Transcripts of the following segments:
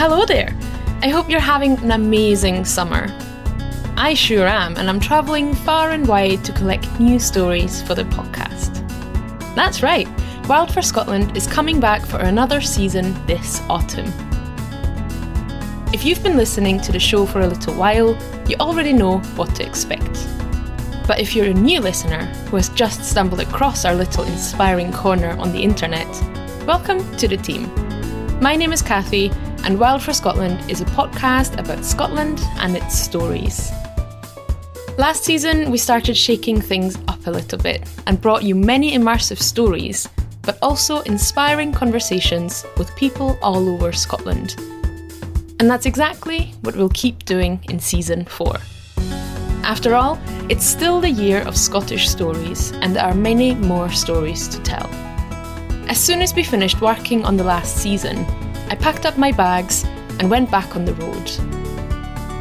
hello there. I hope you're having an amazing summer. I sure am, and I'm travelling far and wide to collect new stories for the podcast. That's right, Wild for Scotland is coming back for another season this autumn. If you've been listening to the show for a little while, you already know what to expect. But if you're a new listener who has just stumbled across our little inspiring corner on the internet, welcome to the team. My name is Kathy, and Wild for Scotland is a podcast about Scotland and its stories. Last season, we started shaking things up a little bit and brought you many immersive stories, but also inspiring conversations with people all over Scotland. And that's exactly what we'll keep doing in season 4. After all, it's still the year of Scottish stories, and there are many more stories to tell. As soon as we finished working on the last season, I packed up my bags and went back on the road.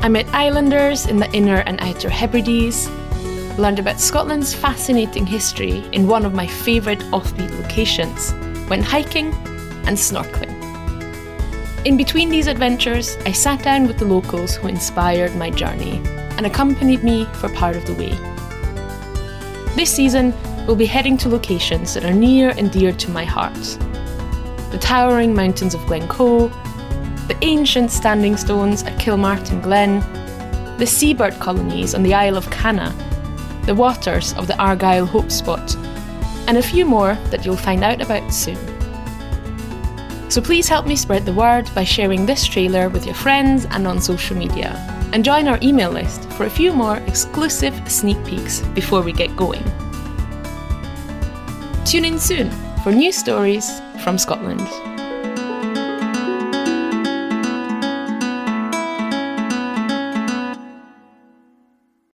I met islanders in the Inner and Outer Hebrides, learned about Scotland's fascinating history in one of my favourite offbeat locations, went hiking and snorkeling. In between these adventures, I sat down with the locals who inspired my journey and accompanied me for part of the way. This season, we'll be heading to locations that are near and dear to my heart the towering mountains of Glencoe, the ancient standing stones at Kilmartin Glen, the seabird colonies on the Isle of Canna, the waters of the Argyll Hope Spot, and a few more that you'll find out about soon. So please help me spread the word by sharing this trailer with your friends and on social media, and join our email list for a few more exclusive sneak peeks before we get going. Tune in soon for new stories from Scotland.